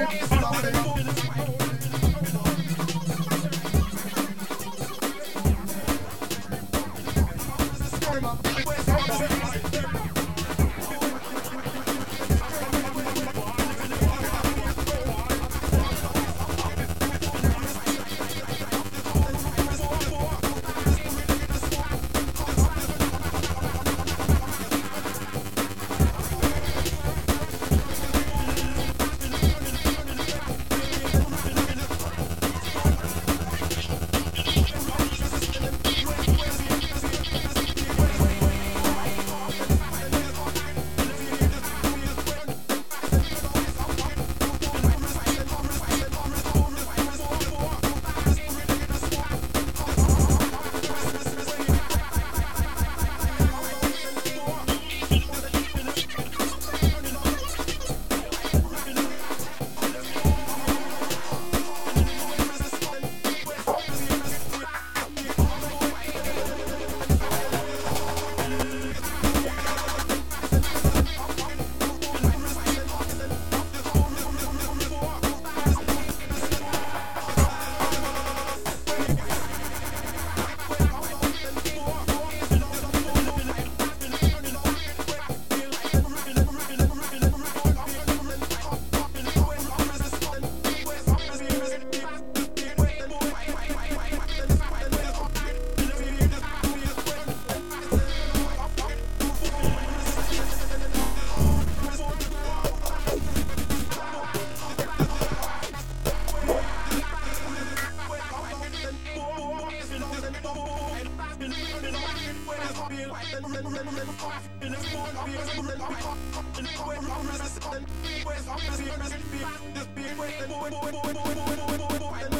African. Thank you.